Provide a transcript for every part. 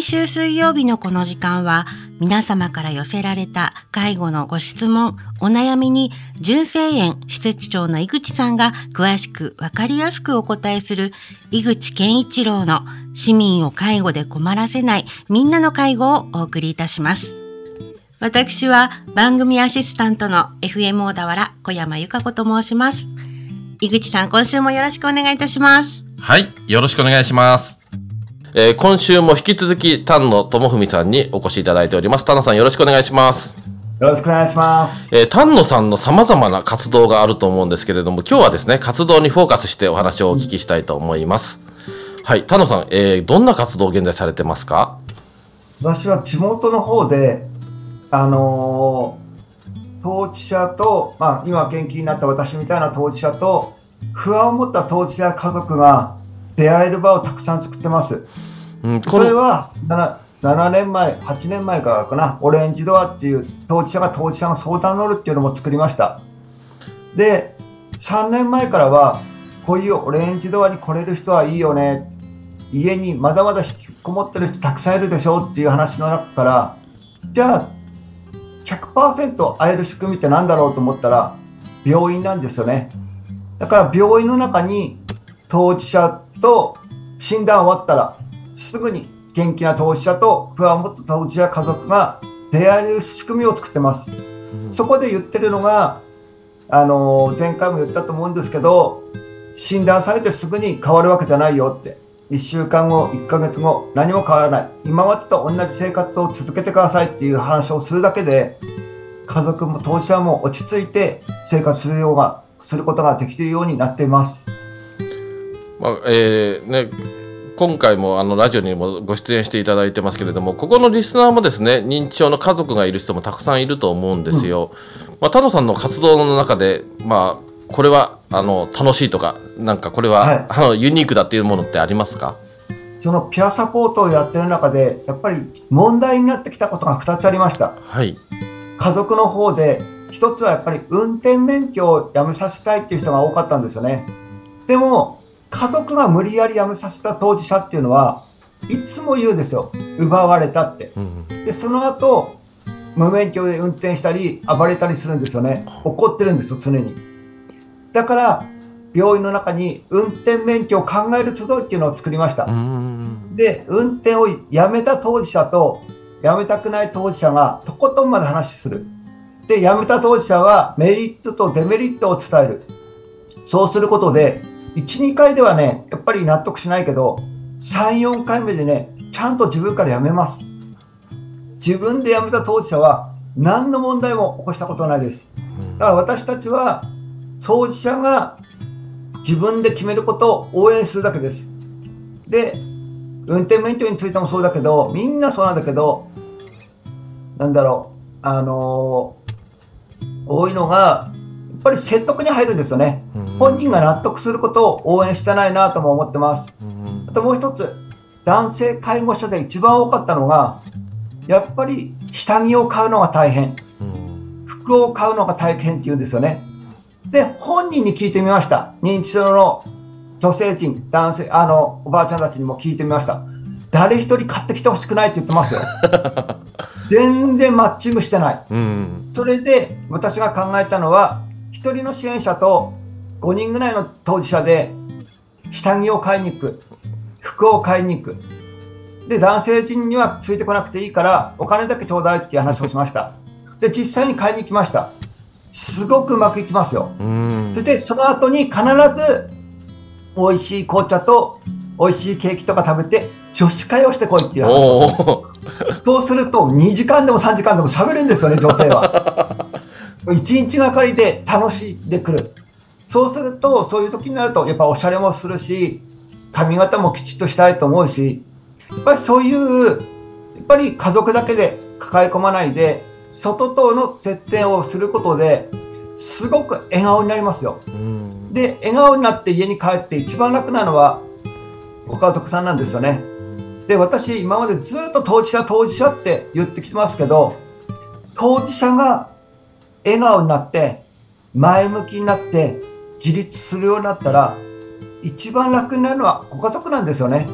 毎週水曜日のこの時間は皆様から寄せられた介護のご質問、お悩みに純正園施設長の井口さんが詳しくわかりやすくお答えする井口健一郎の市民を介護で困らせないみんなの介護をお送りいたします。私は番組アシスタントの FM 小田原小山由香子と申します。井口さん、今週もよろしくお願いいたします。はい、よろしくお願いします。えー、今週も引き続き丹野智文さんにお越しいただいております丹野さんよろしくお願いしますよろしくお願いします。えー、丹野さんの様々な活動があると思うんですけれども、今日はですね、活動にフォーカスしてお話をお聞きしたいと思います。うん、はい、丹野さん、えー、どんな活動を現在されてますか？私は地元の方で、あのー、当事者と、まあ、今元気になった私みたいな当事者と、不安を持った当事者家族が出会える場をたくさん作ってます。うん、それは 7, 7年前、8年前からかな、オレンジドアっていう当事者が当事者の相談乗るっていうのも作りました。で、3年前からは、こういうオレンジドアに来れる人はいいよね。家にまだまだ引きこもってる人たくさんいるでしょっていう話の中から、じゃあ、100%会える仕組みって何だろうと思ったら、病院なんですよね。だから病院の中に当事者と診断終わったら、すぐに元気な当事者と不安を持った当事者家族が出会える仕組みを作ってます。そこで言ってるのが、あの、前回も言ったと思うんですけど、診断されてすぐに変わるわけじゃないよって。1週間後、1ヶ月後、何も変わらない。今までと同じ生活を続けてくださいっていう話をするだけで、家族も当事者も落ち着いて生活するようが、することができるようになっています。まあえーね、今回もあのラジオにもご出演していただいてますけれどもここのリスナーもですね認知症の家族がいる人もたくさんいると思うんですよ。うん、まあ、田野さんの活動の中で、まあ、これはあの楽しいとかなんかこれは、はい、あのユニークだっていうものってありますか？そのピアサポートをやってる中でやっぱり問題になってきたことが2つありました。はい、家族の方で一つはやっぱり運転免許をやめさせたいっていう人が多かったんですよね。でも家族が無理やり辞めさせた当事者っていうのはいつも言うんですよ。奪われたって、でその後無免許で運転したり暴れたりするんですよね。怒ってるんですよ常に。だから病院の中に運転免許を考える集いっていうのを作りました、で運転をやめた当事者とやめたくない当事者がとことんまで話する。でやめた当事者はメリットとデメリットを伝える。そうすることで1、2回ではね、やっぱり納得しないけど、3、4回目でね、ちゃんと自分からやめます。自分で辞めた当事者は何の問題も起こしたことはないです。だから私たちは当事者が自分で決めることを応援するだけです。で、運転免許についてもそうだけど、みんなそうなんだけど、なんだろう、あのー、多いのが、っぱり説得に入るんですよね。本人が納得することを応援してないなとも思ってます。あともう一つ、男性介護者で一番多かったのが、やっぱり下着を買うのが大変。服を買うのが大変って言うんですよね。で、本人に聞いてみました。認知症の女性陣、男性、あの、おばあちゃんたちにも聞いてみました。誰一人買ってきてほしくないって言ってますよ。全然マッチングしてない。それで私が考えたのは、1人の支援者と5人ぐらいの当事者で下着を買いに行く服を買いに行く。で男性陣にはついてこなくていいからお金だけちょうだいっていう話をしました。で実際に買いに行きました。すごくうまくいきますよ。そしてその後に必ず美味しい紅茶と美味しいケーキとか食べて女子会をしてこいっていう話を。そうすると2時間でも3時間でも喋るんですよね女性は。一日がかりで楽しんでくる。そうすると、そういう時になると、やっぱおしゃれもするし、髪型もきちっとしたいと思うし、やっぱりそういう、やっぱり家族だけで抱え込まないで、外との接点をすることで、すごく笑顔になりますよ。で、笑顔になって家に帰って一番楽なのは、ご家族さんなんですよね。で、私、今までずっと当事者、当事者って言ってきてますけど、当事者が笑顔になって、前向きになって、自立するようになったら、一番楽になるのはご家族なんですよね。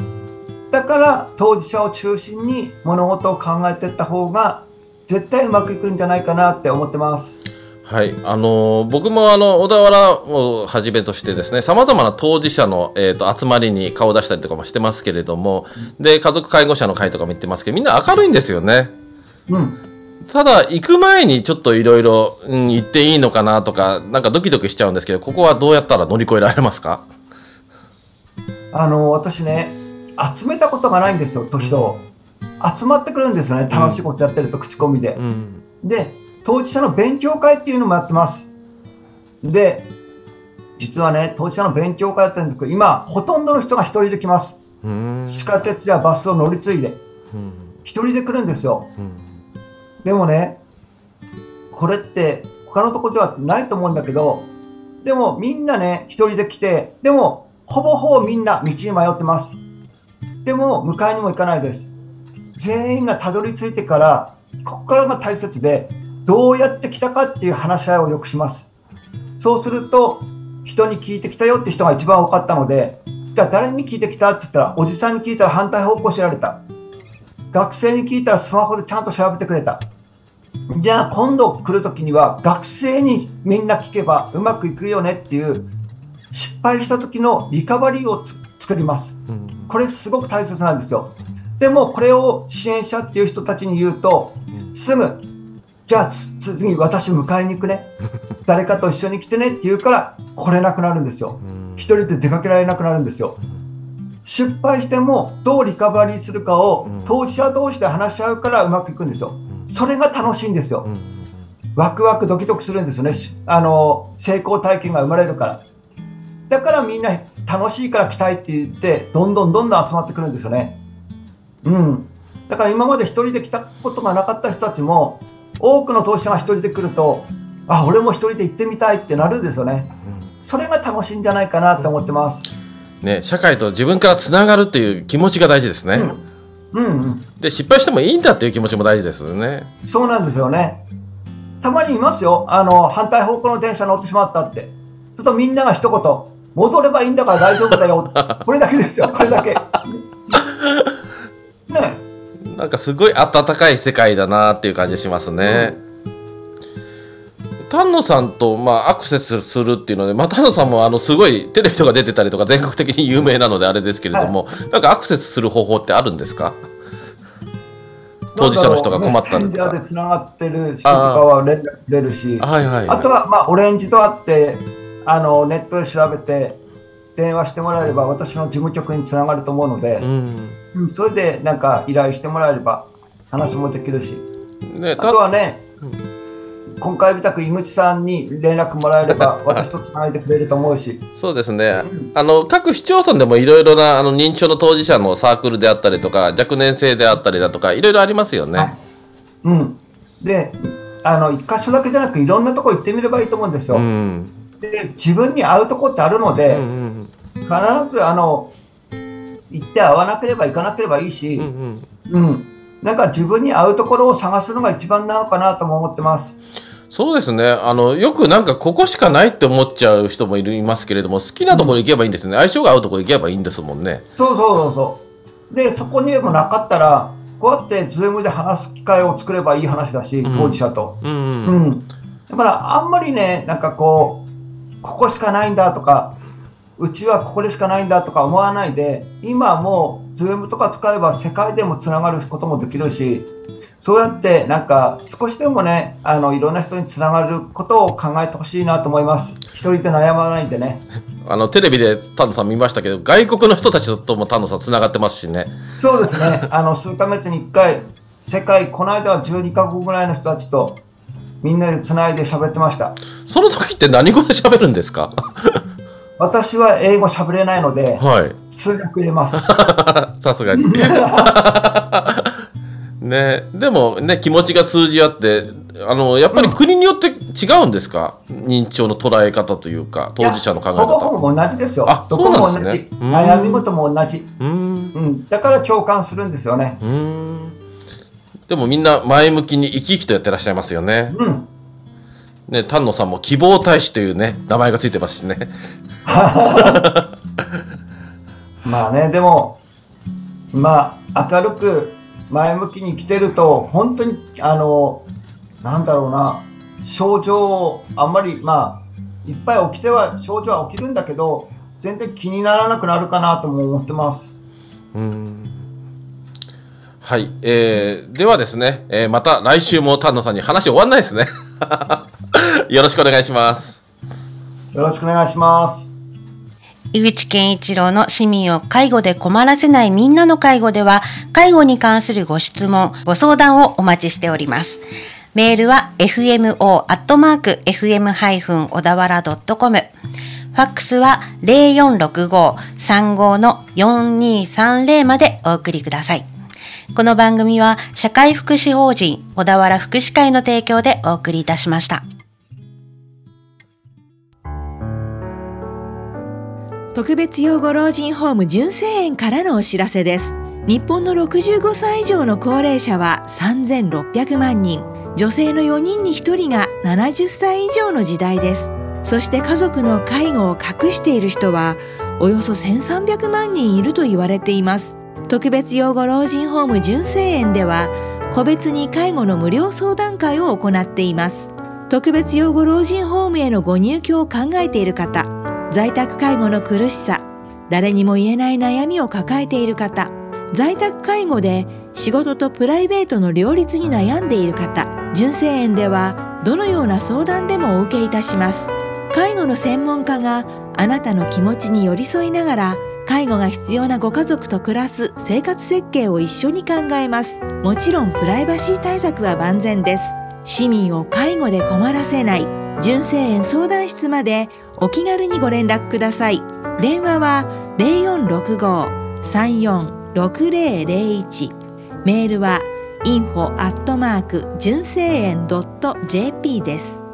だから当事者を中心に物事を考えていった方が絶対うまくいくんじゃないかなって思ってます。はい、あのー僕もあの小田原をはじめとしてですねさまざまな当事者の、えー、と集まりに顔を出したりとかもしてますけれどもで家族介護者の会とかも行ってますけどみんな明るいんですよね。うん。ただ行く前にちょっといろいろ行っていいのかなとかなんかドキドキしちゃうんですけどここはどうやったら乗り越えられますか？あの、私ね、集めたことがないんですよ、時と。集まってくるんですよね、楽しいことやってると口コミで。うんで、当事者の勉強会っていうのもやってます。で、実はね、当事者の勉強会やってるんですけど、今、ほとんどの人が一人で来ます。うん地下鉄やバスを乗り継いで、うん一人で来るんですよ。うんでもね、これって他のとこではないと思うんだけど、でもみんなね、一人で来て、でもほぼほぼみんな道に迷ってます。でも迎えにも行かないです。全員がたどり着いてから、ここからが大切で、どうやって来たかっていう話し合いをよくします。そうすると、人に聞いてきたよって人が一番多かったので、じゃあ誰に聞いてきたって言ったら、おじさんに聞いたら反対方向知られた。学生に聞いたらスマホでちゃんと調べてくれた。じゃあ今度来るときには学生にみんな聞けばうまくいくよねっていう失敗した時のリカバリーをつ作ります。うんこれすごく大切なんですよ。でもこれを支援者っていう人たちに言うとすぐじゃあつ次私迎えに行くね。誰かと一緒に来てねって言うから来れなくなるんですよ。うん一人で出かけられなくなるんですよ。失敗してもどうリカバリーするかをうん当事者同士で話し合うからうまくいくんですよ。それが楽しいんですよ。うんワクワクドキドキするんですよね。しあの、成功体験が生まれるから。だからみんな楽しいから来たいって言って、どんどんどんどん集まってくるんですよね。うん。だから今まで一人で来たことがなかった人たちも、多くの投資者が一人で来ると、あ、俺も一人で行ってみたいってなるんですよね。それが楽しいんじゃないかなって思ってます。ね、社会と自分からつながるっていう気持ちが大事ですね。うんうん。で失敗してもいいんだっていう気持ちも大事ですよね。そうなんですよね。たまにいますよ。あの、反対方向の電車乗ってしまったって。ちょっとみんなが一言、戻ればいいんだから大丈夫だよ。これだけですよ。これだけ。ねなんかすごい温かい世界だなっていう感じしますね。丹野さんと、まあ、アクセスするっていうので、まあ、丹野さんもあのすごいテレビとか出てたりとか全国的に有名なのであれですけれども、なんかアクセスする方法ってあるんですか？当事者の人が困ったりとか。メッセンジャーでつながってる人とかは連絡くれるし、あはいはい、はい、とは、まあ、オレンジと会って、あの、ネットで調べて、電話してもらえれば私の事務局につながると思うので、うん。うんそれでなんか依頼してもらえれば話もできるし。ね、あたとはね、今回みたく井口さんに連絡もらえれば 私とつないでくれると思うし、そうですね、あの各市町村でもいろいろなあの認知症の当事者のサークルであったりとか若年性であったりだとかいろいろありますよね。はい。うん、であの一箇所だけじゃなくいろんなとこ行ってみればいいと思うんですよ。うん。で自分に合うとこってあるのうんで、うん。必ずあの行って合わなければ行かなければいいし、うんうん。うん、なんか自分に合うところを探すのが一番なのかなとも思ってます。そうですねあのよくなんかここしかないって思っちゃう人もいるいますけれども好きなところ行けばいいんですね相性が合うところ行けばいいんですもんね。そうそうそうそう。で、そこにもなかったら、こうやって Zoom で話す機会を作ればいい話だし、うん当事者と。うんううんん。だから、あんまりね、なんかこう、ここしかないんだとか、うちはここでしかないんだとか思わないで、今もう、 Zoom とか使えば世界でもつながることもできるし、そうやってなんか少しでもね、あの、いろんな人につながることを考えてほしいなと思います。一人で悩まないでね。あのテレビで丹野さん見ましたけど外国の人たちとも丹野さんつながってますしね。そうですね。あの、数ヶ月に1回、世界、この間は12カ国ぐらいの人たちと、みんなでつないで喋ってました。その時って何語で喋るんですか？私は英語喋れないので、はい通訳入れます。さすがに。ね、でもね気持ちが通じ合ってあのやっぱり国によって違うんですか、認知症の捉え方というか当事者の考えほぼ方。ほぼ同じですよあ。どこも同じ。ねうん悩み事も同じ。うーんうん。だから共感するんですよね。うーんでもみんな前向きに生き生きとやってらっしゃいますよね。うん。ね丹野さんも希望大使というね名前がついてますしね。まあね、でも、まあ、明るく前向きに来てると、本当に、あの、なんだろうな、症状、あんまり、まあ、いっぱい起きては、症状は起きるんだけど、全然気にならなくなるかなとも思ってます。うんはい、えー、ではですね、えー、また来週も丹野さんに話終わんないですね。よろしくお願いします。よろしくお願いします。井口健一郎の市民を介護で困らせないみんなの介護では、介護に関するご質問、ご相談をお待ちしております。メールは fmo.fm- 小田原 .com ファックスは0465-35の4230までお送りください。この番組は社会福祉法人小田原福祉会の提供でお送りいたしました。特別養護老人ホーム純正園からのお知らせです。日本の65歳以上の高齢者は3600万人。女性の4人に1人が70歳以上の時代です。そして家族の介護を隠している人はおよそ1300万人いると言われています特別養護老人ホーム純正園では個別に介護の無料相談会を行っています特別養護老人ホームへのご入居を考えている方在宅介護の苦しさ誰にも言えない悩みを抱えている方在宅介護で仕事とプライベートの両立に悩んでいる方純正園ではどのような相談でもお受けいたします。介護の専門家があなたの気持ちに寄り添いながら介護が必要なご家族と暮らす生活設計を一緒に考えます。もちろんプライバシー対策は万全です。市民を介護で困らせない。純正園相談室までお気軽にご連絡ください。電話は0465-346001メールは info@ 純正園 .jp です。